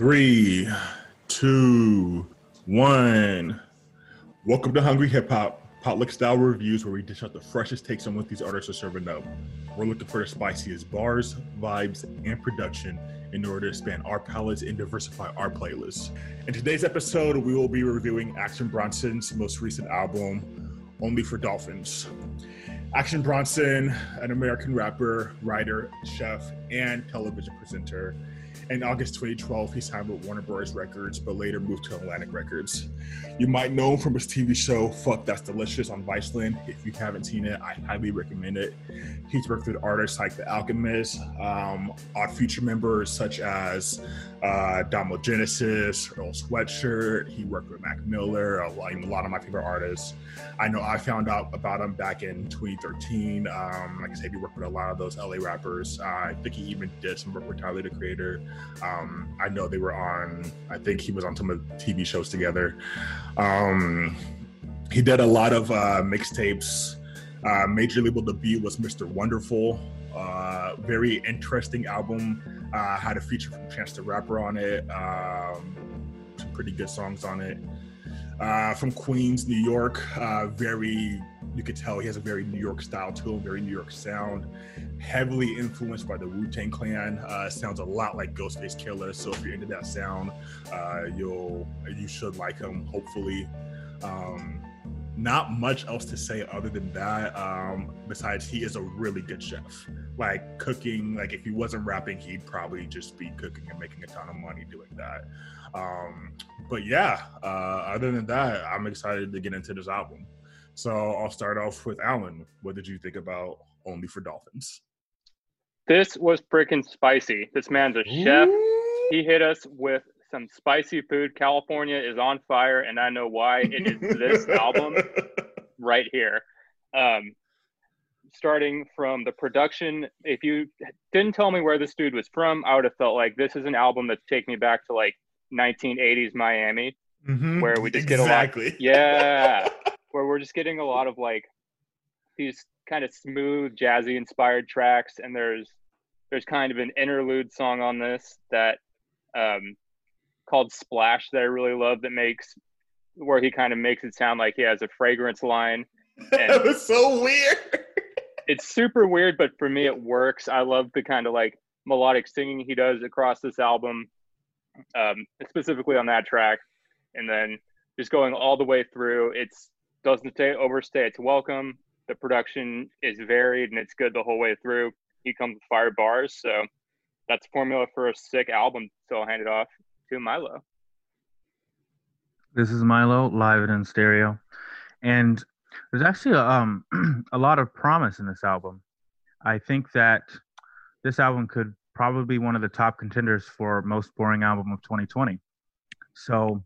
Three, two, one. Welcome to Hungry Hip Hop, potluck style reviews where we dish out the freshest takes on what these artists are serving up. We're looking for the spiciest bars, vibes, and production in order to expand our palettes and diversify our playlists. In today's episode, we will be reviewing Action Bronson's most recent album, Only for Dolphins. Action Bronson, an American rapper, writer, chef, and television presenter in August 2012, he signed with Warner Bros. Records, but later moved to Atlantic Records. You might know him from his TV show Fuck That's Delicious on Viceland. If you haven't seen it, I highly recommend it. He's worked with artists like The Alchemist, um, Odd Future members such as uh, Domo Genesis, Earl Sweatshirt. He worked with Mac Miller, a lot, a lot of my favorite artists. I know I found out about him back in 2013. Um, like I said, he worked with a lot of those LA rappers. Uh, I think he even did some work with Tyler the Creator. Um, I know they were on. I think he was on some of the TV shows together. Um, he did a lot of uh, mixtapes. Uh, major label debut was Mr. Wonderful. Uh, very interesting album. Uh, had a feature from Chance the Rapper on it. Um, some pretty good songs on it. Uh, from Queens, New York. Uh, very, you could tell he has a very New York style to him, very New York sound. Heavily influenced by the Wu Tang Clan. Uh, sounds a lot like Ghostface Killah. So if you're into that sound, uh, you'll you should like him. Hopefully. Um, not much else to say other than that. Um, besides, he is a really good chef. Like cooking, like if he wasn't rapping, he'd probably just be cooking and making a ton of money doing that. Um, but yeah, uh, other than that, I'm excited to get into this album. So I'll start off with Alan. What did you think about Only for Dolphins? This was freaking spicy. This man's a chef. He hit us with some spicy food. California is on fire, and I know why. It is this album right here. Um, starting from the production, if you didn't tell me where this dude was from, I would have felt like this is an album that's taking me back to like 1980s Miami, mm-hmm. where we just exactly. get a lot. Yeah, where we're just getting a lot of like these kind of smooth, jazzy inspired tracks, and there's there's kind of an interlude song on this that um, called Splash that I really love that makes where he kind of makes it sound like he has a fragrance line. that was so weird. it's super weird, but for me it works. I love the kind of like melodic singing he does across this album um, specifically on that track, and then just going all the way through. It's doesn't stay overstay its welcome. The production is varied and it's good the whole way through. He comes with fire bars, so that's formula for a sick album. So I'll hand it off to Milo. This is Milo live and in stereo, and there's actually a, um a lot of promise in this album. I think that this album could probably be one of the top contenders for most boring album of 2020. So,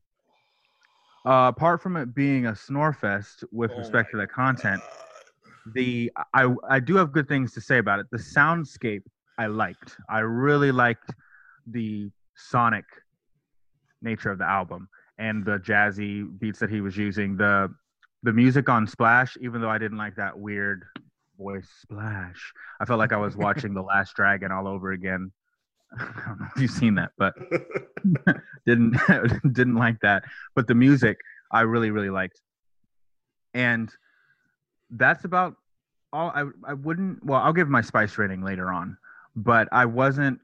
uh, apart from it being a snore fest with oh respect to the content, the I I do have good things to say about it. The soundscape I liked. I really liked the sonic nature of the album and the jazzy beats that he was using. The the music on Splash, even though I didn't like that weird voice splash. I felt like I was watching The Last Dragon all over again. I don't know if you've seen that, but didn't didn't like that. But the music I really really liked, and that's about all. I I wouldn't. Well, I'll give my spice rating later on, but I wasn't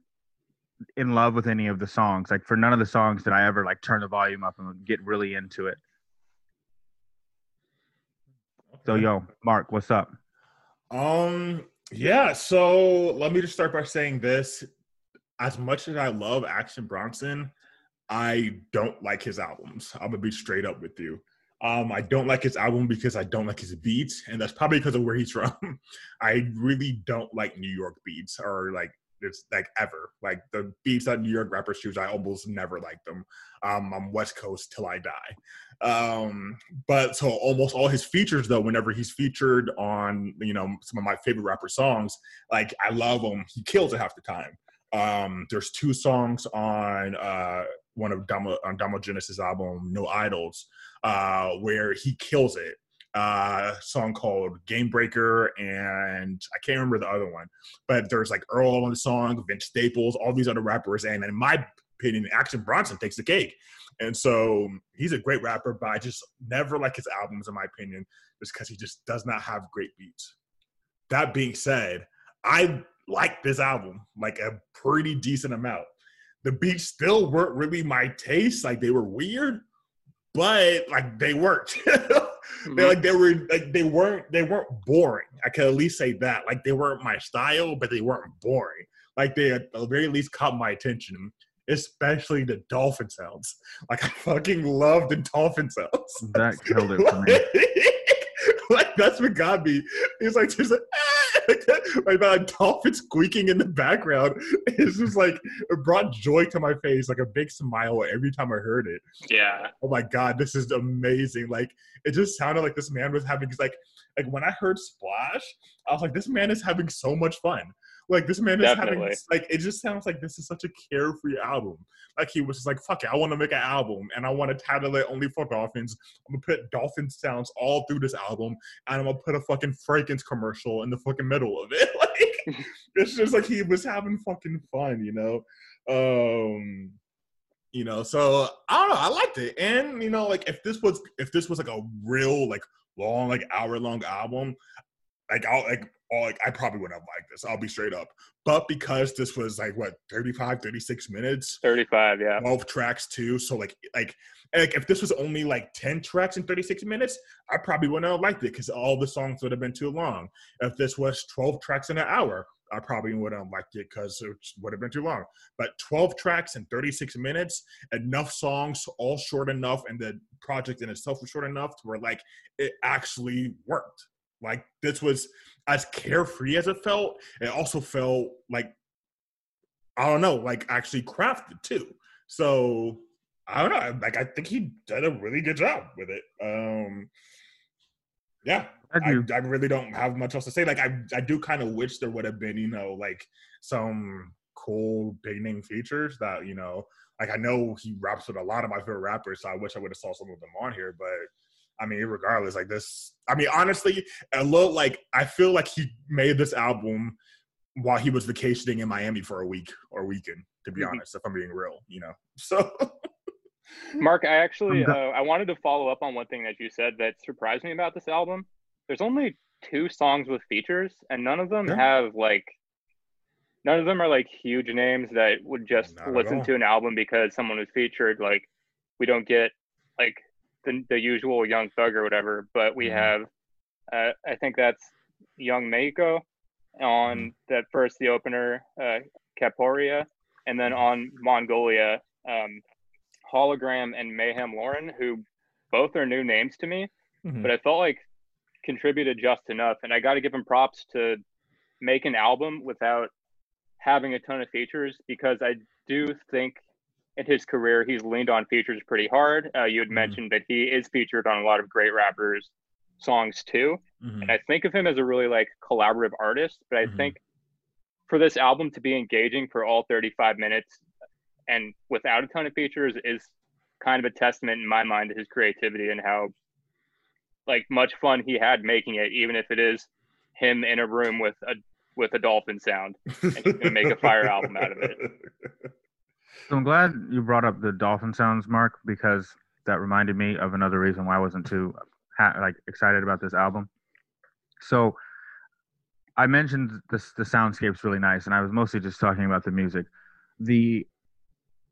in love with any of the songs. Like for none of the songs did I ever like turn the volume up and get really into it. So yo, Mark, what's up? Um, yeah. So let me just start by saying this: as much as I love Action Bronson, I don't like his albums. I'm gonna be straight up with you. Um, I don't like his album because I don't like his beats, and that's probably because of where he's from. I really don't like New York beats or like it's like ever. Like the beats that New York rappers choose, I almost never like them. Um, I'm West Coast till I die. Um, but so almost all his features though, whenever he's featured on, you know, some of my favorite rapper songs, like I love him. He kills it half the time. Um, there's two songs on uh one of Domo on Domo Genesis album, No Idols, uh, where he kills it uh song called Game Breaker and I can't remember the other one, but there's like Earl on the song, Vince Staples, all these other rappers, and in my opinion, Action Bronson takes the cake. And so he's a great rapper, but I just never like his albums, in my opinion, just because he just does not have great beats. That being said, I like this album like a pretty decent amount. The beats still weren't really my taste, like they were weird, but like they worked. mm-hmm. They like they were like they weren't they weren't boring. I can at least say that. Like they weren't my style, but they weren't boring. Like they at the very least caught my attention especially the dolphin sounds. Like I fucking love the dolphin sounds. That killed it for me. like that's what got me. It's like there's a like that dolphin squeaking in the background. It's just like it brought joy to my face, like a big smile every time I heard it. Yeah. Oh my god, this is amazing. Like it just sounded like this man was having like like when I heard Splash, I was like, this man is having so much fun. Like this man is Definitely. having like it just sounds like this is such a carefree album. Like he was just like, fuck it, I want to make an album and I want to title it only for dolphins. I'm gonna put dolphin sounds all through this album and I'm gonna put a fucking Frankens commercial in the fucking middle of it. Like it's just like he was having fucking fun, you know. Um you know, so I don't know, I liked it. And you know, like if this was if this was like a real like long, like hour long album, like I'll like like I probably wouldn't have liked this. I'll be straight up. But because this was like what 35, 36 minutes, 35, yeah, 12 tracks too. So like like like if this was only like 10 tracks in 36 minutes, I probably wouldn't have liked it because all the songs would have been too long. If this was 12 tracks in an hour, I probably wouldn't have liked it because it would have been too long. But 12 tracks in 36 minutes, enough songs, all short enough, and the project in itself was short enough to where like it actually worked. Like this was as carefree as it felt, it also felt like I don't know, like actually crafted too. So I don't know. Like I think he did a really good job with it. Um yeah. I, I, I really don't have much else to say. Like I I do kind of wish there would have been, you know, like some cool beginning features that, you know, like I know he raps with a lot of my favorite rappers, so I wish I would have saw some of them on here, but I mean, regardless, like this. I mean, honestly, a little like I feel like he made this album while he was vacationing in Miami for a week or weekend. To be mm-hmm. honest, if I'm being real, you know. So, Mark, I actually uh, I wanted to follow up on one thing that you said that surprised me about this album. There's only two songs with features, and none of them yeah. have like none of them are like huge names that would just Not listen to an album because someone was featured. Like we don't get like the, the usual Young Thug or whatever, but we mm-hmm. have, uh, I think that's Young Meiko on mm-hmm. that first, the opener, uh, Capoeira, and then on Mongolia, um, Hologram and Meyhem Lauren, who both are new names to me, mm-hmm. but I felt like contributed just enough. And I got to give him props to make an album without having a ton of features because I do think in his career, he's leaned on features pretty hard. Uh, you had mm-hmm. mentioned that he is featured on a lot of great rappers' songs too, mm-hmm. and I think of him as a really like collaborative artist. But I mm-hmm. think for this album to be engaging for all 35 minutes and without a ton of features is kind of a testament in my mind to his creativity and how like much fun he had making it, even if it is him in a room with a with a dolphin sound and he's gonna make a fire album out of it. So I'm glad you brought up the dolphin sounds, Mark, because that reminded me of another reason why I wasn't too ha- like excited about this album. So I mentioned this the soundscape's really nice, and I was mostly just talking about the music. The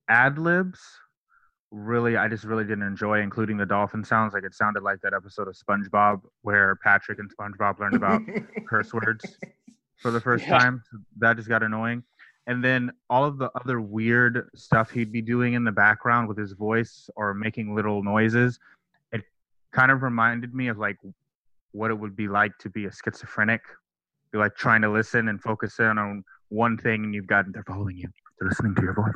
ad libs really I just really didn't enjoy, including the dolphin sounds. Like it sounded like that episode of SpongeBob where Patrick and SpongeBob learned about curse words for the first yeah. time. So that just got annoying and then all of the other weird stuff he'd be doing in the background with his voice or making little noises it kind of reminded me of like what it would be like to be a schizophrenic. Be like trying to listen and focus in on one thing and you've got they're following you. They're listening to your voice.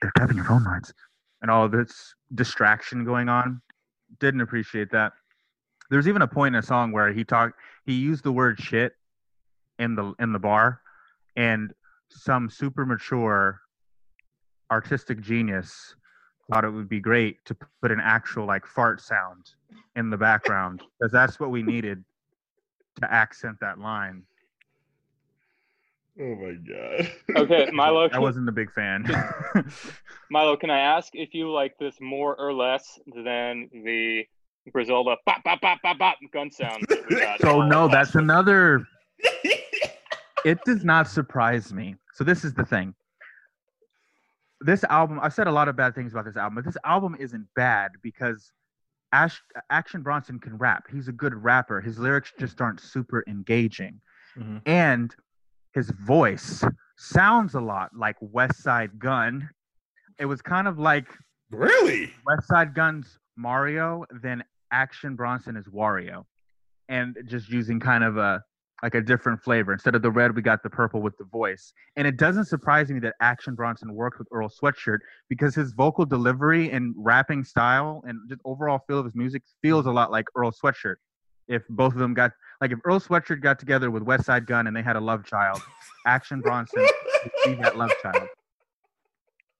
They're tapping your phone lines. And all this distraction going on. Didn't appreciate that. There's even a point in a song where he talked he used the word shit in the in the bar. And some super mature artistic genius thought it would be great to put an actual like fart sound in the background because that's what we needed to accent that line. Oh my god. Okay, Milo. I wasn't a big fan. Milo, can I ask if you like this more or less than the Griselda bop bop bop bop bop gun sound? that we got? so no, that's another. It does not surprise me. So this is the thing. This album, I've said a lot of bad things about this album, but this album isn't bad because Ash, Action Bronson can rap. He's a good rapper. His lyrics just aren't super engaging, Mhm. and his voice sounds a lot like Westside Gunn. It was kind of like Really? Westside Gunn's Mario, then Action Bronson is Wario, and just using kind of a like a different flavor. Instead of the red, we got the purple with the voice. And it doesn't surprise me that Action Bronson worked with Earl Sweatshirt because his vocal delivery and rapping style and just overall feel of his music feels a lot like Earl Sweatshirt. If both of them got like if Earl Sweatshirt got together with Westside Gunn and they had a love child, Action Bronson would be that love child.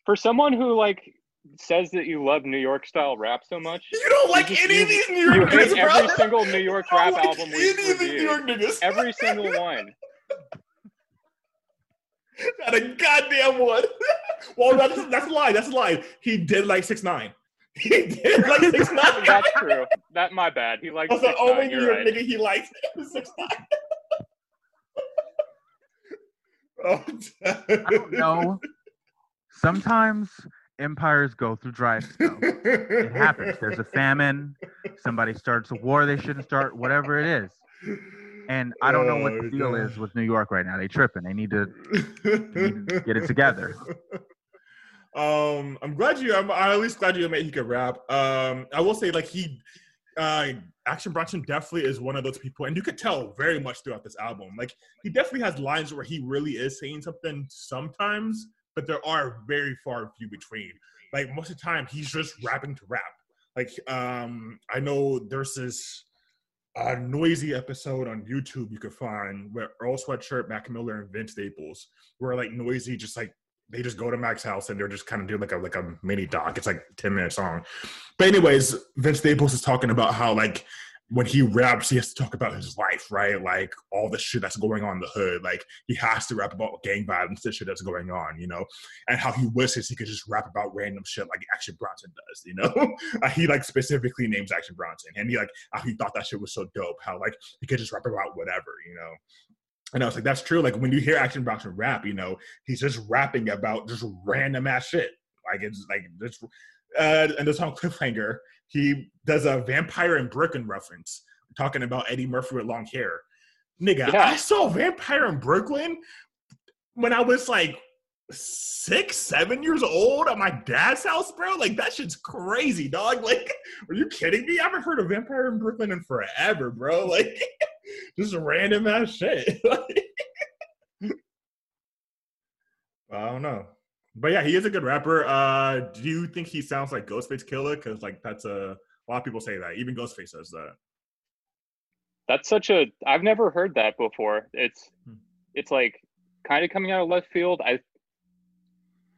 For someone who like says that you love New York style rap so much, You don't like just- any you- of these New York hate niggas, bro. every single New York rap like album we've of these New reviewed. York niggas. every single one. Not a goddamn one. well, that's that's a lie. That's a lie. He did like six nine. He did like six nine. That's true. That my bad. He likes That's the 6ix9ine, only New York right. nigga he likes. Six nine. oh, I don't know. Sometimes empires go through dry spells. It happens. There's a famine. Somebody starts a war they shouldn't start. Whatever it is. And I don't know what the Oh, deal is with New York right now. They tripping. They need to need to get it together. Um, I'm glad you. I'm, I'm at least glad you admit he could rap. Um, I will say like he, uh, Action Bronson definitely is one of those people, and you could tell very much throughout this album. Like he definitely has lines where he really is saying something sometimes, but there are very far few between. Like most of the time, he's just rapping to rap. Like um, I know there's this uh, noisy episode on YouTube you could find where Earl Sweatshirt, Mac Miller, and Vince Staples were like noisy just like they just go to Mac's house and they're just kind of doing like a like a mini doc. It's like ten minutes long. But anyways, Vince Staples is talking about how like when he raps, he has to talk about his life, right? Like all the shit that's going on in the hood. Like he has to rap about gang violence, the shit that's going on, you know, and how he wishes he could just rap about random shit like Action Bronson does, you know. He like specifically names Action Bronson, and he like how he thought that shit was so dope. How like he could just rap about whatever, you know. And I was like, that's true. Like when you hear Action Bronson rap, you know, he's just rapping about just random ass shit. Like it's like this. Uh, and the song Cliffhanger, he does a Vampire in Brooklyn reference, talking about Eddie Murphy with long hair. Nigga, Yeah. I saw Vampire in Brooklyn when I was like six, seven years old at my dad's house, bro. Like that shit's crazy, dog. Like, are you kidding me? I haven't heard of Vampire in Brooklyn in forever, bro. Like, just random ass shit. I don't know. But yeah, he is a good rapper. Uh, do you think he sounds like Ghostface Killah? Because like that's a, a lot of people say that. Even Ghostface says that. That's such a. I've never heard that before. It's Hmm. it's like kind of coming out of left field. I.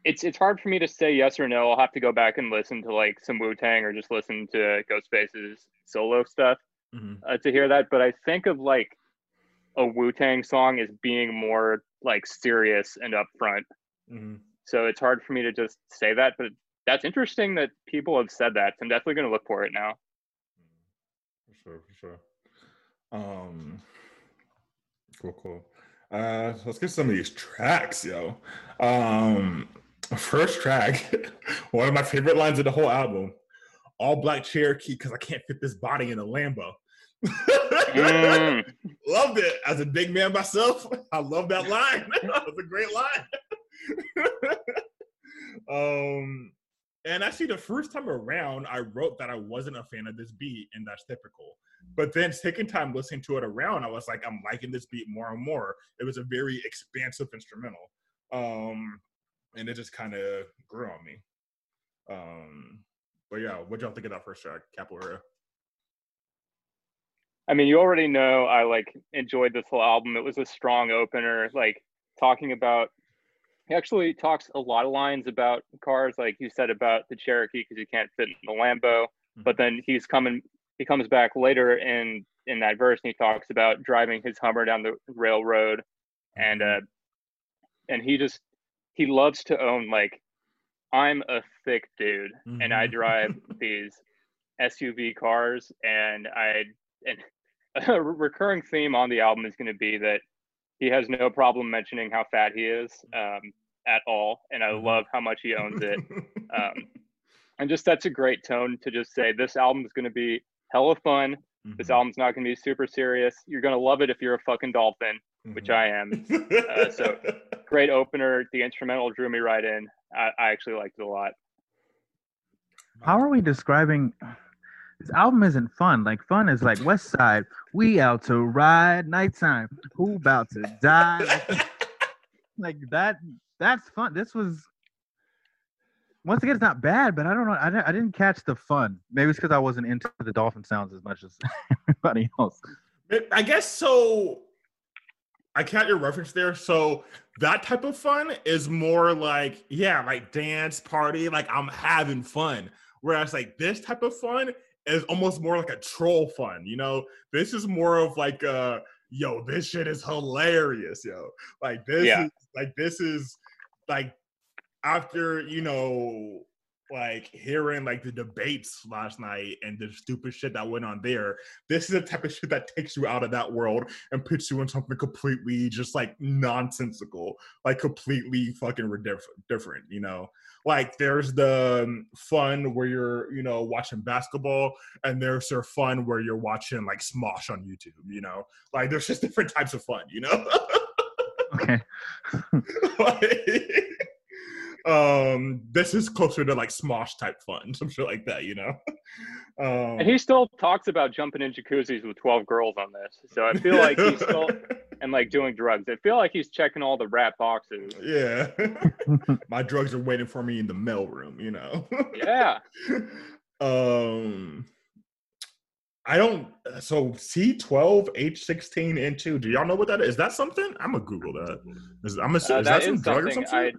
It's it's hard for me to say yes or no. I'll have to go back and listen to like some Wu Tang or just listen to Ghostface's solo stuff Mhm. uh, to hear that. But I think of like a Wu Tang song as being more like serious and upfront. Mhm. So it's hard for me to just say that. But that's interesting that people have said that. So I'm definitely going to look for it now. For sure, for sure. Um, cool, cool. Uh, let's get some of these tracks, yo. Um, first track, one of my favorite lines of the whole album. All black Cherokee because I can't fit this body in a Lambo. Mm. Loved it. As a big man myself, I love that line. that was a great line. um, and actually, the first time around, I wrote that I wasn't a fan of this beat, and that's typical. But then, taking time listening to it around, I was like, I'm liking this beat more and more. It was a very expansive instrumental, um, and it just kind of grew on me. Um, but yeah, what y'all think of that first track, Capoeira? I mean, you already know I like enjoyed this whole album. It was a strong opener, like talking about. He actually talks a lot of lines about cars, like you said about the Cherokee because you can't fit in the Lambo. But then he's coming. He comes back later in in that verse, and he talks about driving his Hummer down the railroad, and uh, and he just he loves to own like I'm a thick dude and I Mhm. drive these SUV cars and I and a recurring theme on the album is going to be that he has no problem mentioning how fat he is um, at all and I Mhm. love how much he owns it um, and just that's a great tone to just say this album is going to be hella fun this Mhm. album's not going to be super serious you're going to love it if you're a fucking dolphin which Mhm. I am uh, so- great opener the instrumental drew me right in I, I actually liked it a lot How are we describing? This album isn't fun. Like fun is like West Side. We out to ride nighttime. Who about to die? Like, that. That's fun. This was. Once again, it's not bad, but I don't know. I didn't, I didn't catch the fun. Maybe it's because I wasn't into the dolphin sounds as much as everybody else. I guess so. I count your reference there. So that type of fun is more like, yeah, like dance party, like I'm having fun. Whereas like this type of fun is almost more like a troll fun. You know, this is more of like a yo, this shit is hilarious, yo. Like this Yeah. is like this is like after you know like hearing like the debates last night and the stupid shit that went on there this is the type of shit that takes you out of that world and puts you in something completely just like nonsensical, like completely fucking different, you know? Like there's the um, fun where you're, you know, watching basketball, and there's their fun where you're watching like Smosh on YouTube, you know? Like there's just different types of fun, you know? Okay. Like, um, this is closer to like Smosh type fun, some shit like that, you know? Um, and he still talks about jumping in jacuzzis with 12 girls on this so i feel like he's still and like doing drugs i feel like he's checking all the rat boxes Yeah. My drugs are waiting for me in the mail room, you know. yeah um I don't so C12, H16, N2. Do y'all know what that is? Is that something? I'm gonna Google that. Is, I'm Uh, assuming is that that some is drug or something something?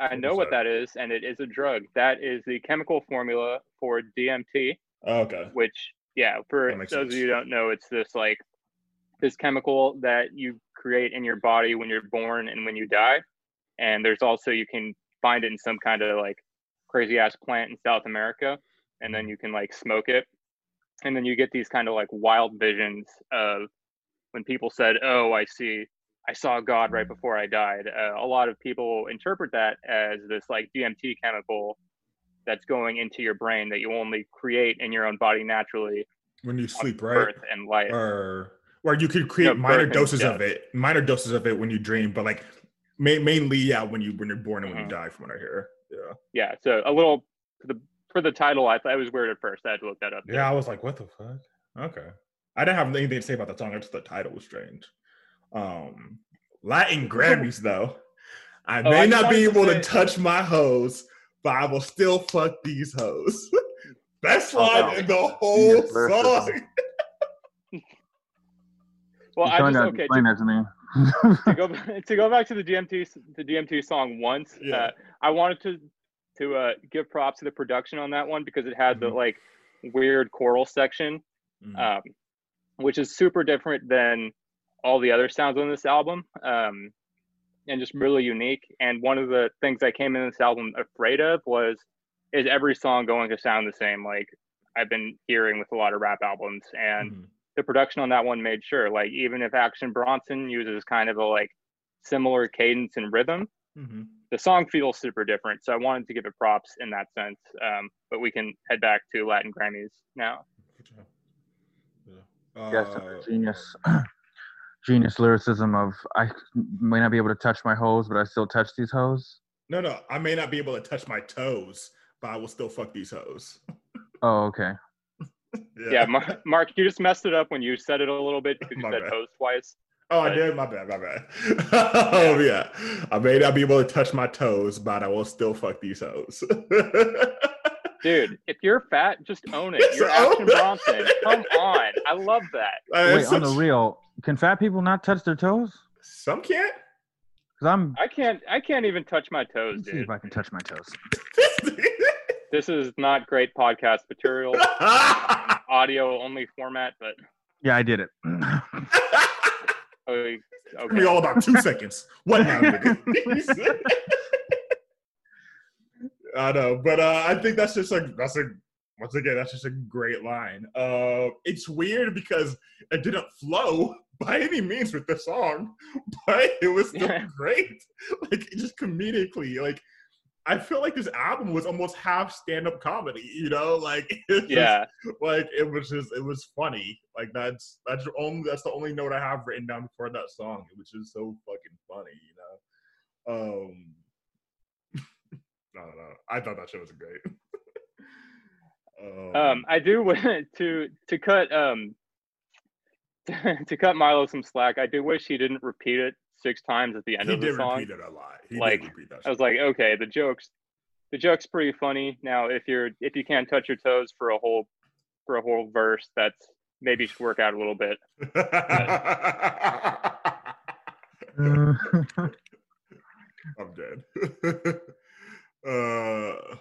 I know what that? is, and it is a drug. That is the chemical formula for DMT, Oh, okay. which yeah, for those sense. of you who don't know, it's this like this chemical that you create in your body when you're born and when you die. And there's also you can find it in some kind of like crazy ass plant in South America, and then you can like smoke it, and then you get these kind of like wild visions of when people said, "Oh, I see." I saw God right before I died. Uh, a lot of people interpret that as this like DMT chemical that's going into your brain that you only create in your own body naturally When you sleep, right? birth and life. Or or you could create No, minor doses of it, minor doses of it when you dream, but like ma- mainly, yeah, when you when you're born and when Mhm. you die, from what I hear. Yeah. Yeah, so a little for the for the title, I thought it was weird at first. I had to look that up. Yeah, I was like, what the fuck? Okay. I didn't have anything to say about the song, just the title was strange. Um Latin Grammys though. I Oh, may I not be wanted to able to say- touch my hoes, but I will still fuck these hoes. Best Oh, line wow. in the whole Genius song. Well, I trying just to okay explain to, that to me. to go back- to go back to the DMT the DMT song once. Yeah. Uh, I wanted to to uh, give props to the production on that one because it had the Mhm. like weird choral section, Mhm. um, which is super different than all the other sounds on this album, um, and just really unique. And one of the things I came in this album afraid of was is every song going to sound the same? Like I've been hearing with a lot of rap albums, and Mhm. the production on that one made sure like even if action bronson uses kind of a like similar cadence and rhythm Mhm. the song feels super different so i wanted to give it props in that sense um, but we can head back to latin grammys now Good job. Yeah. yes, Uh, genius, genius lyricism of I may not be able to touch my hoes, but I still touch these hoes. no, no, I may not be able to touch my toes, but I will still fuck these hoes. Oh, okay. yeah, Mar- mark you just messed it up when you said it a little bit because you My said bad. hoes twice Oh, I did. My bad. My bad. oh yeah, I may not be able to touch my toes, but I will still fuck these hoes. dude if you're fat just own it Just you're own action bronson come on i love that Uh, Wait, on the real, can fat people not touch their toes? Some can't. Because I'm. i can't i can't even touch my toes Let's see if I can touch my toes. this is not great podcast material audio only format but Yeah, I did it. oh, Okay. Took me all about two seconds. What now, nigga? I know, but uh, I think that's just like that's a once again that's just a great line. Uh, it's weird because it didn't flow by any means with the song, but it was still Yeah. great. Like just comedically, like I feel like this album was almost half stand-up comedy. You know, like it's just- Yeah. like it was just it was funny. Like that's that's the only that's the only note I have written down for that song. It was just so fucking funny, you know. Um, no, no, I thought that shit was great. um, Um, I do want to to cut um to cut Milo some slack. I do wish he didn't repeat it six times at the end of the did song. repeat it a lot. He Like, did repeat that. I was like, okay, the jokes, the joke's pretty funny. Now, if you're if you can't touch your toes for a whole for a whole verse, that's maybe should work out a little bit. I'm dead. Uh,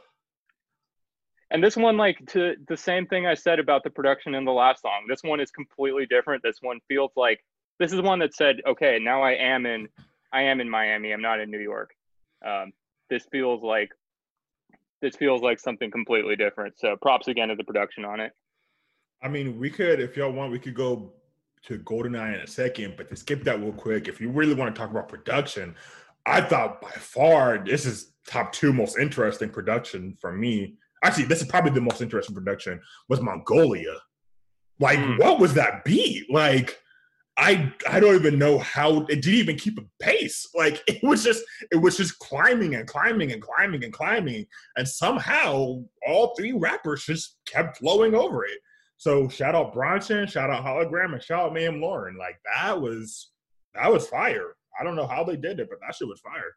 And this one, like to the same thing I said about the production in the last song. This one is completely different. This one feels like this is one that said, okay, now I am in, I am in Miami. I'm not in New York. Um, this feels like, this feels like something completely different. So props again to the production on it. I mean, we could, if y'all want, we could go to GoldenEye in a second, but to skip that real quick, if you really want to talk about production, I thought by far this is top two most interesting production for me. Actually, this is probably the most interesting production was Mongolia. Like, Hmm. what was that beat? Like, I I don't even know how it didn't even keep a pace. Like, it was just it was just climbing and climbing and climbing and climbing, and somehow all three rappers just kept flowing over it. So shout out Bronson, shout out Hologram, and shout out Ma'am Lauren. Like that was that was fire. I don't know how they did it, but that shit was fire.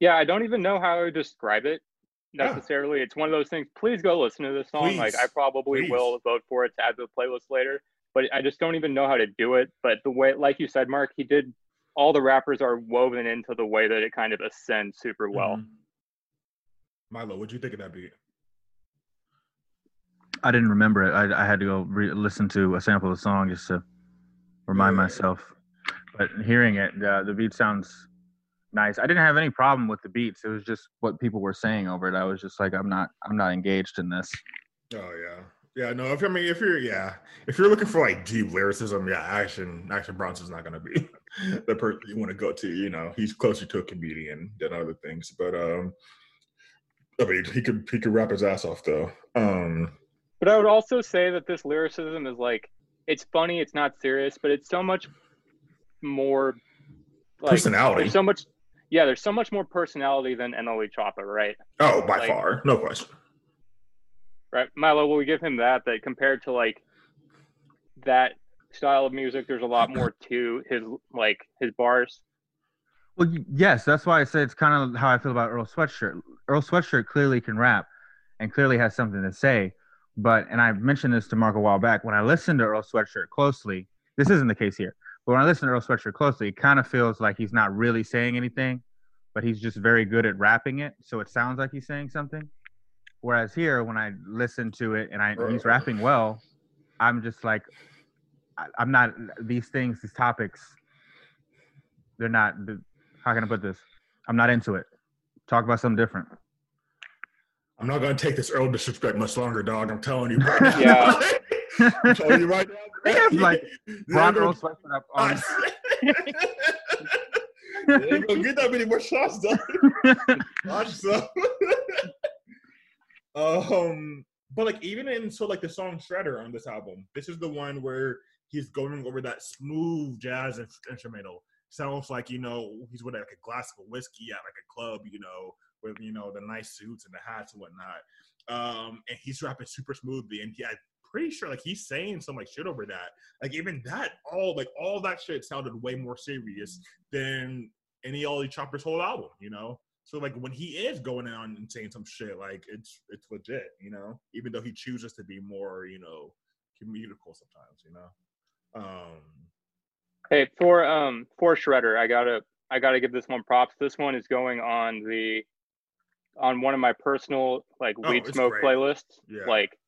Yeah, I don't even know how to describe it Yeah. necessarily. It's one of those things. Please go listen to this song. Like I probably Please. will vote for it to add to the playlist later, but I just don't even know how to do it. But the way, like you said, Mark, he did. All the rappers are woven into the way that it kind of ascends super well. Mhm. Milo, what'd you think of that beat? I didn't remember it. I, I had to go re- listen to a sample of the song just to remind Yeah. myself. But hearing it, uh, the beat sounds nice. I didn't have any problem with the beats. It was just what people were saying over it. I was just like, I'm not, I'm not engaged in this. Oh yeah. Yeah, no, if I mean if you're yeah, if you're looking for like deep lyricism, yeah, Action Action Bronson's not gonna be the person you want to go to, you know. He's closer to a comedian than other things. But um I mean he could he could rap his ass off though. Um But I would also say that this lyricism is like it's funny, it's not serious, but it's so much more like personality. there's so much yeah, there's so much more personality than NLE Choppa, right? Oh, by like- far. No question. Right. Milo, will we give him that? That compared to like that style of music, there's a lot more to his like his bars. Well, yes, that's why I say it's kind of how I feel about Earl Sweatshirt. Earl Sweatshirt clearly can rap and clearly has something to say. But, and I mentioned this to Mark a while back, when I listened to Earl Sweatshirt closely, this isn't the case here, but when I listen to Earl Sweatshirt closely, it kind of feels like he's not really saying anything, but he's just very good at rapping it. So it sounds like he's saying something. Whereas here, when I listen to it and I, he's rapping well, I'm just like, I, I'm not, these things, these topics, they're not, how can I put this? I'm not into it. Talk about something different. I'm not gonna take this Earl disrespect much longer, dog. I'm telling you right. Yeah. I'm telling you right now. Like, Brock Sweatshirt up on. they ain't gonna get that many more shots done. Watch so. um, but like even in so like the song Shredder on this album, this is the one where he's going over that smooth jazz in- instrumental. Sounds like you know he's with like a glass of whiskey at like a club, you know, with you know the nice suits and the hats and whatnot. Um, and he's rapping super smoothly, and he, I'm pretty sure like he's saying some like shit over that. Like even that, all like all that shit sounded way more serious than any NLE Choppa's whole album, you know. So like when he is going on and saying some shit, like it's it's legit, you know. Even though he chooses to be more, you know, comedical sometimes, you know. Um, Hey, for um for Shredder, I gotta I gotta give this one props. This one is going on the on one of my personal like Oh, weed it's smoke great. playlists. Yeah. Like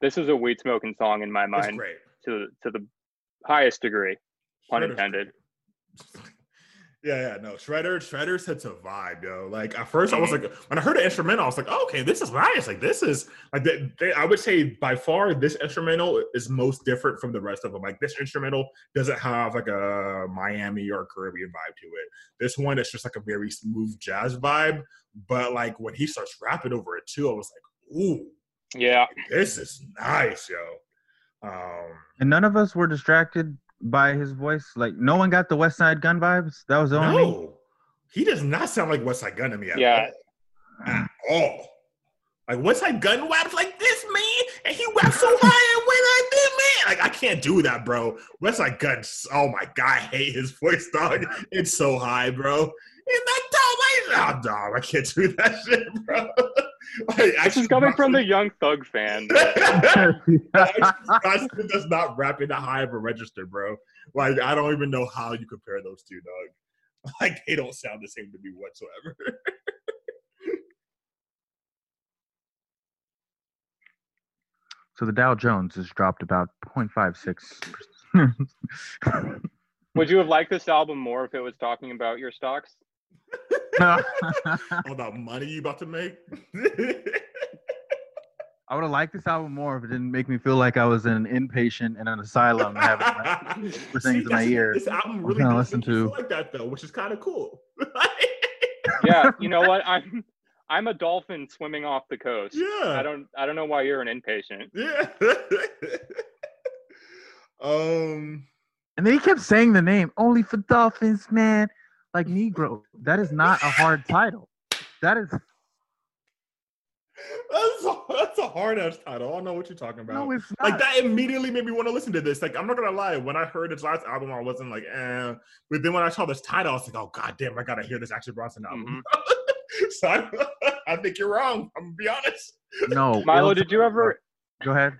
this is a weed smoking song in my mind to to the highest degree. Pun Shredder's intended. Yeah, yeah, no. Shredder, Shredder sets a vibe, yo. Like at first, I was mm-hmm. like, when I heard the instrumental, I was like, oh, okay, this is nice. Like this is like they, they, I would say by far this instrumental is most different from the rest of them. Like this instrumental doesn't have like a Miami or Caribbean vibe to it. This one is just like a very smooth jazz vibe. But like when he starts rapping over it too, I was like, ooh, Yeah. this is nice, yo. Um, And none of us were distracted by his voice. Like no one got the Westside Gunn vibes. That was the only. no, he does not sound like Westside Gunn to me at Yeah. all. At all. Like Westside Gunn raps like this, man, and he raps so high and when I did, man. Like I can't do that, bro. Westside Gunn, oh my god, I hate his voice, dog. It's so high, bro. And that dog, oh, dog, I can't do that shit, bro. Like, This is coming from the Young Thug fan. Bronson does not rap in that high of a register, bro. Like I don't even know how you compare those two, dog. Like they don't sound the same to me whatsoever. so the Dow Jones has dropped about 0.56. Would you have liked this album more if it was talking about your stocks? All that money you about to make. I would have liked this album more if it didn't make me feel like I was an inpatient in an asylum having like, for See, things in my that's- ear. This album really kinda does listen make feel to- like that though, which is kind of cool. Yeah. You know what? I'm I'm a dolphin swimming off the coast. yeah. I don't I don't know why you're an inpatient. Yeah. um. And then he kept saying the name only for dolphins, man. Like Negro. That is not a hard title. That is That's a, that's a hard ass title. I don't know what you're talking about. no, it's not. like that immediately made me want to listen to this. Like, I'm not gonna lie, when I heard his last album, I wasn't like, eh. But then when I saw this title, I was like, oh god damn, I gotta hear this Action Bronson album. so I, I think you're wrong. I'm gonna be honest. No, Milo, did you ever Go ahead.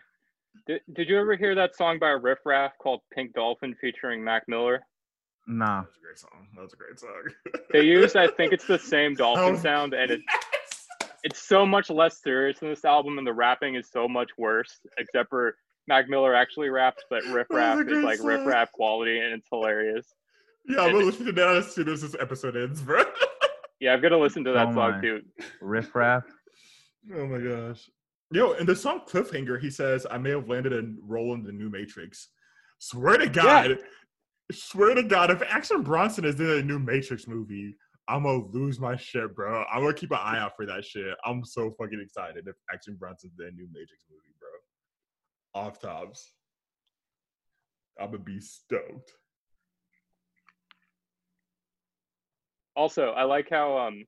did, did you ever hear that song by Riff Raff called Pink Dolphin featuring Mac Miller? Nah. That was a great song. That was a great song. They used I think it's the same dolphin Oh, sound and it yes. it's so much less serious in this album and the rapping is so much worse except for Mac Miller actually raps but Riff That was Raff is great like Riff song. Raff quality and it's hilarious. Yeah, I'm gonna listen to that as soon as this episode ends, bro. Yeah, I'm gonna listen to that Oh song my. too. Riff raff. oh my gosh. Yo, in the song Cliffhanger, he says, I may have landed a role in the new Matrix. Swear to God, swear to God, if Action Bronson is in a new Matrix movie, I'm gonna lose my shit, bro. I'm gonna keep an eye out for that shit. I'm so fucking excited if Action Bronson's in a new Matrix movie, bro. Off tops. I'm gonna be stoked. Also, I like how um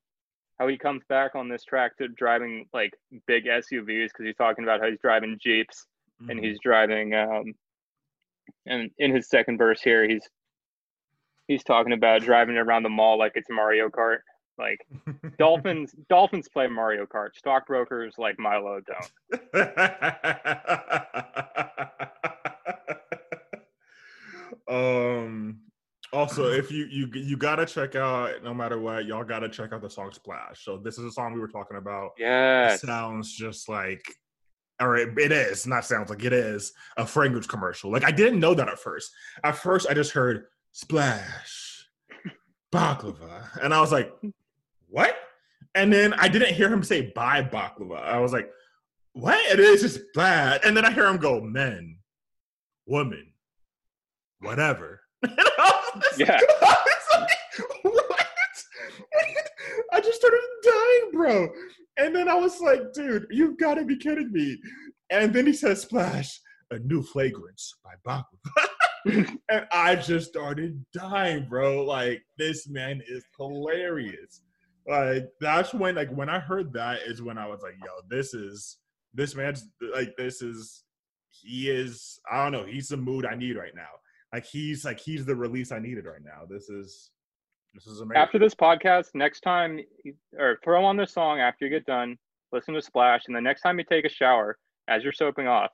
how he comes back on this track to driving like big SUVs because he's talking about how he's driving Jeeps and Mhm. he's driving um and in his second verse here he's he's talking about driving around the mall like it's Mario Kart. Like dolphins dolphins play Mario Kart. Stockbrokers like Milo don't. um also if you you you gotta check out no matter what y'all gotta check out the song splash so this is a song we were talking about Yeah. sounds just like or it, it is not sounds like it is a fragrance commercial. Like i didn't know that at first. At first i just heard splash baklava and i was like what? And then i didn't hear him say buy baklava. I was like what? It is just bad. And then i hear him go men woman whatever. And I was Yeah. I was like, what? I just started dying, bro. And then I was like, dude, you gotta be kidding me. And then he says, Splash, a new fragrance by Baklava. and I just started dying, bro. Like, this man is hilarious. Like, that's when, like, when I heard that is when I was like, yo, this is, this man's, like, this is, he is, I don't know, he's the mood I need right now. Like, he's, like, he's the release I needed right now. This is, this is amazing. After this podcast, next time or throw on this song after you get done, listen to Splash, and the next time you take a shower, as you're soaping off,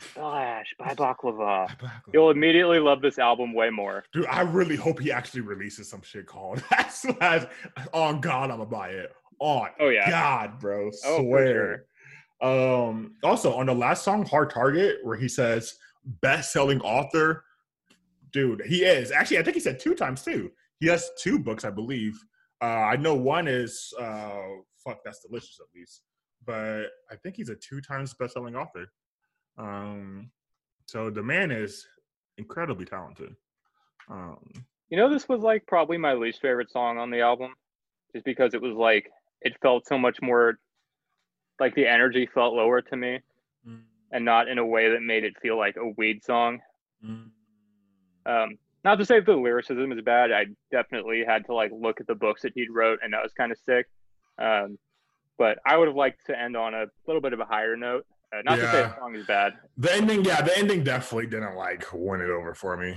Splash by Baklava. You'll immediately love this album way more. Dude, I really hope he actually releases some shit called Slash. On God, I'm gonna buy it. On Oh yeah. God, bro. Oh, Swear. Um, also on the last song, Hard Target, where he says best selling author, dude, he is. Actually, I think he said two times too. He has two books, I believe. Uh, I know one is uh, fuck, that's delicious at least, but I think he's a two times best selling author. Um, so the man is incredibly talented. Um, You know, this was like probably my least favorite song on the album, just because it was like it felt so much more like the energy felt lower to me, and not in a way that made it feel like a weed song. Um, not to say if the lyricism is bad. I definitely had to like look at the books that he'd wrote, and that was kind of sick. Um, but I would have liked to end on a little bit of a higher note. Uh, not to say the song is bad. The ending, yeah, the ending definitely didn't like win it over for me.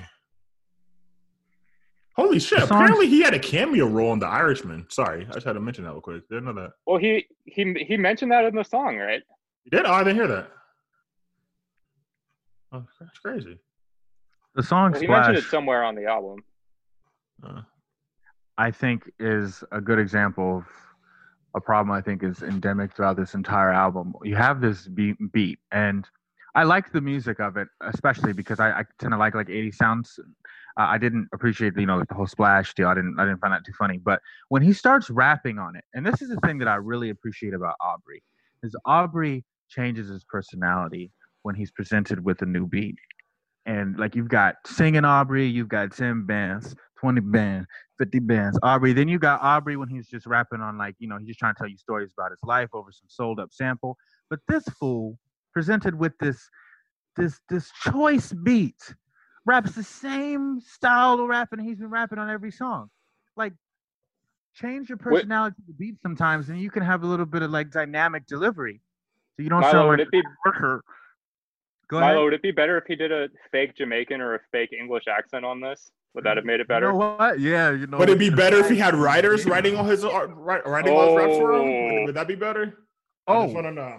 Holy shit! Apparently, he had a cameo role in The Irishman. Sorry, I just had to mention that real quick. Didn't know that. Well, he he he mentioned that in the song, right? You did? Oh, I didn't hear that. Oh, that's crazy. The song Well, he mentioned it Splash, somewhere on the album. Uh, I think, is a good example of a problem I think is endemic throughout this entire album. You have this beat, beat and I like the music of it, especially because I, I tend to like like 80 sounds. Uh, I didn't appreciate you know the whole splash deal. I didn't I didn't find that too funny. But when he starts rapping on it, and this is the thing that I really appreciate about Aubrey, is Aubrey changes his personality when he's presented with a new beat. And like you've got singing Aubrey, you've got 10 bands, 20 bands, 50 bands. Aubrey, then you got Aubrey when he's just rapping on like, you know, he's just trying to tell you stories about his life over some sold up sample. But this fool presented with this this this choice beat raps the same style of rapping he's been rapping on every song. Like change your Wait- personality to the beat sometimes and you can have a little bit of like dynamic delivery. So you don't Milo, sound like it be worker. Go ahead. Milo, would it be better if he did a fake Jamaican or a fake English accent on this? Would that have made it better? You know what? Yeah, you know. would it be better if he had writers writing all his art, wri- writing all his raps for him? Oh. Would, would that be better? I Oh, just want to know.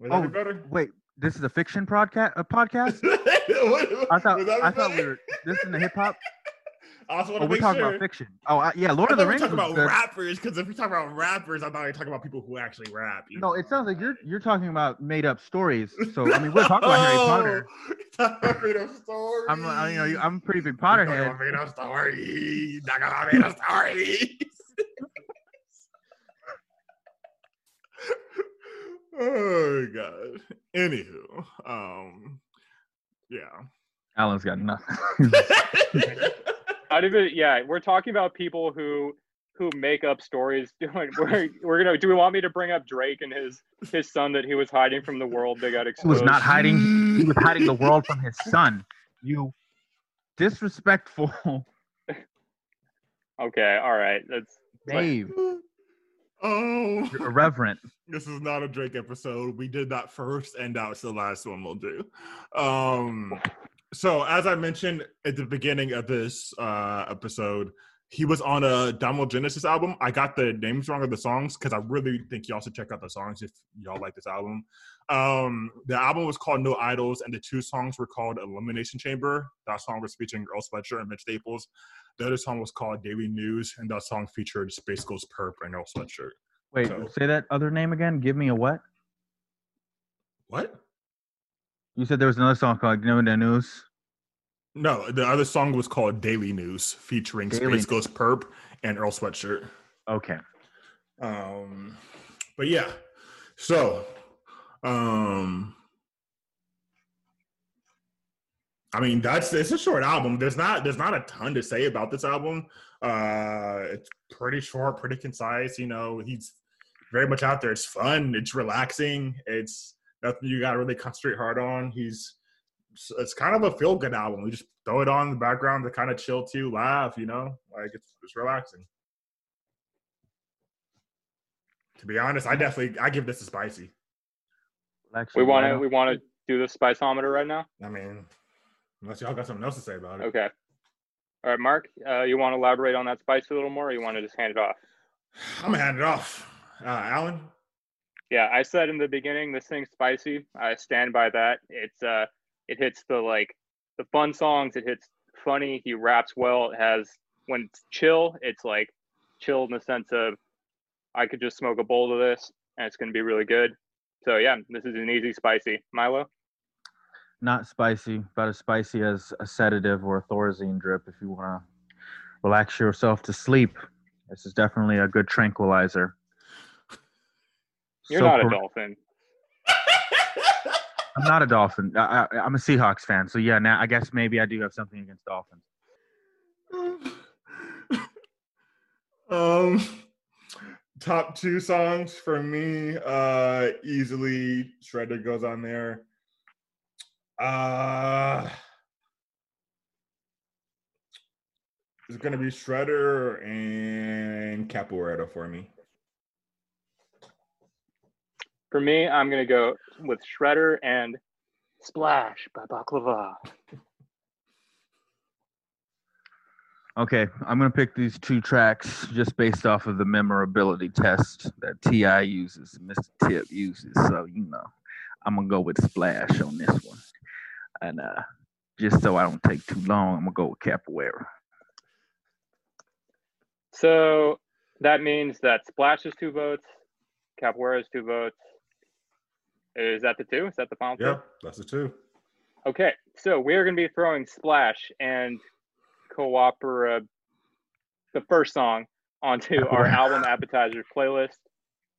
Would that Oh, be better? wait. This is a fiction uh, podcast. A podcast. I thought. Would that I thought we were. This is the hip hop. I also want Oh, to we're make talking sure. about fiction. Oh, I, yeah. Lord I of the we were Rings. talking about rappers because if we talk about rappers, I thought we were talking about people who actually rap. No, know? it sounds like you're you're talking about made up stories. So I mean, we're talking about Harry Potter. Potter. made up stories. I'm, I, you know, I'm a pretty big Potterhead. Made up stories. Made up stories. oh god. Anywho, um, yeah. Alan's got nothing. Out of it, yeah, we're talking about people who who make up stories. Doing we're we're gonna. Do we want me to bring up Drake and his his son that he was hiding from the world? They got exposed. he was not hiding. He was hiding the world from his son. You disrespectful Okay, all right. That's Dave. oh, You're irreverent. this is not a Drake episode. We did that first, and that's the last one we'll do. Um, so as I mentioned at the beginning of this uh, episode, he was on a Domo Genesis album. I got the names wrong of the songs because I really think y'all should check out the songs if y'all like this album. Um, the album was called No Idols, and the two songs were called Elimination Chamber. That song was featuring Earl Sweatshirt and Mitch Staples. The other song was called Daily News, and that song featured Space Ghost Perp and Earl Sweatshirt. Wait, So- say that other name again. Give me a what? What? You said there was another song called "Know the News." No, the other song was called Daily News, featuring Daily SpaceGhostPurrp and Earl Sweatshirt. Okay. Um, but yeah, so um, I mean that's it's a short album. There's not there's not a ton to say about this album. Uh, it's pretty short, pretty concise. You know, he's very much out there. It's fun. It's relaxing. It's nothing you got to really concentrate hard on. He's it's- it's kind of a feel good album. We just throw it on in the background to kind of chill to, laugh. You know, like it's it's relaxing. To be honest, I definitely I give this a spicy. Actually, we want to don't- we want to do the spiceometer right now. I mean, unless y'all got something else to say about it. Okay. All right, Mark. Uh, you want to elaborate on that spice a little more, or you want to just hand it off? I'm gonna hand it off. Uh, Alan. Yeah, I said in the beginning this thing's spicy. I stand by that. It's uh it hits the like the fun songs, it hits funny, he raps well, it has when it's chill, it's like chill in the sense of I could just smoke a bowl of this and it's gonna be really good. So yeah, this is an easy spicy. Milo? not spicy, about as spicy as a sedative or a Thorazine drip, if you want to relax yourself to sleep. This is definitely a good tranquilizer. You're So not a cor- dolphin. I'm not a Dolphin. I, I'm a Seahawks fan. So yeah, now I guess maybe I do have something against Dolphins. um, top two songs for me, uh, easily Shredder goes on there. Uh, it's gonna be Shredder and Capoeira for me. For me, I'm gonna go with Shredder and Splash by Baklava. Okay, I'm gonna pick these two tracks just based off of the memorability test that Ti uses, Mr. Tip uses. So you know, I'm gonna go with Splash on this one, and uh, just so I don't take too long, I'm gonna go with Capoeira. So that means that Splash is two votes, Capoeira is two votes. Is that the two? Is that the final two? Yeah, that's the two. Okay, so we're going to be throwing Splash and Coopera, the first song, onto our album appetizer playlist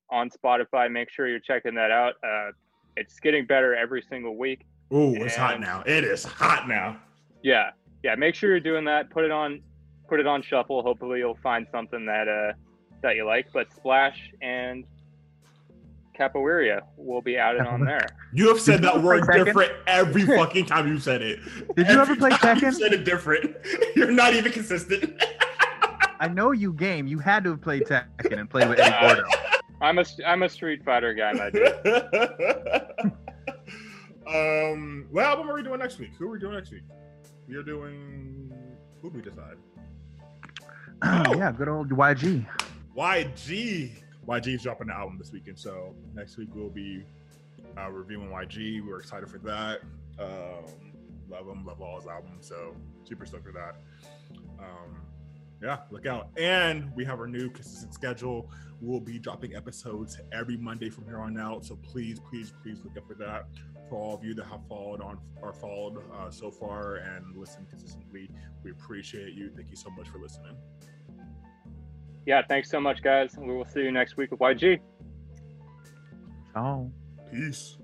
on Spotify. Make sure you're checking that out. Uh, it's getting better every single week. Ooh, it's hot now. It is hot now. Yeah, yeah. Make sure you're doing that. Put it on, put it on shuffle. Hopefully, you'll find something that uh that you like. But Splash and Capoeira will be added on there. You have said Did that word play Tekken? different every fucking time you said it. Did you ever play time You said it different. You're not even consistent. I know you game. You had to have played Tekken and played with Eddie Gordo. I'm a I'm a Street Fighter guy, my dude. um, what album are we doing next week? Who are we doing next week? We are doing. Who do we decide? yeah, good old YG. YG. YG's dropping the album this weekend, so next week we'll be uh, reviewing YG. We're excited for that. Um, love him, love all his albums, so super stoked for that. Um, yeah, look out. And we have our new consistent schedule. We'll be dropping episodes every Monday from here on out. So please, please, please look up for that. For all of you that have followed on or followed uh, so far and listened consistently, we appreciate you. Thank you so much for listening. Yeah, thanks so much, guys. We will see you next week with YG. Oh. Peace.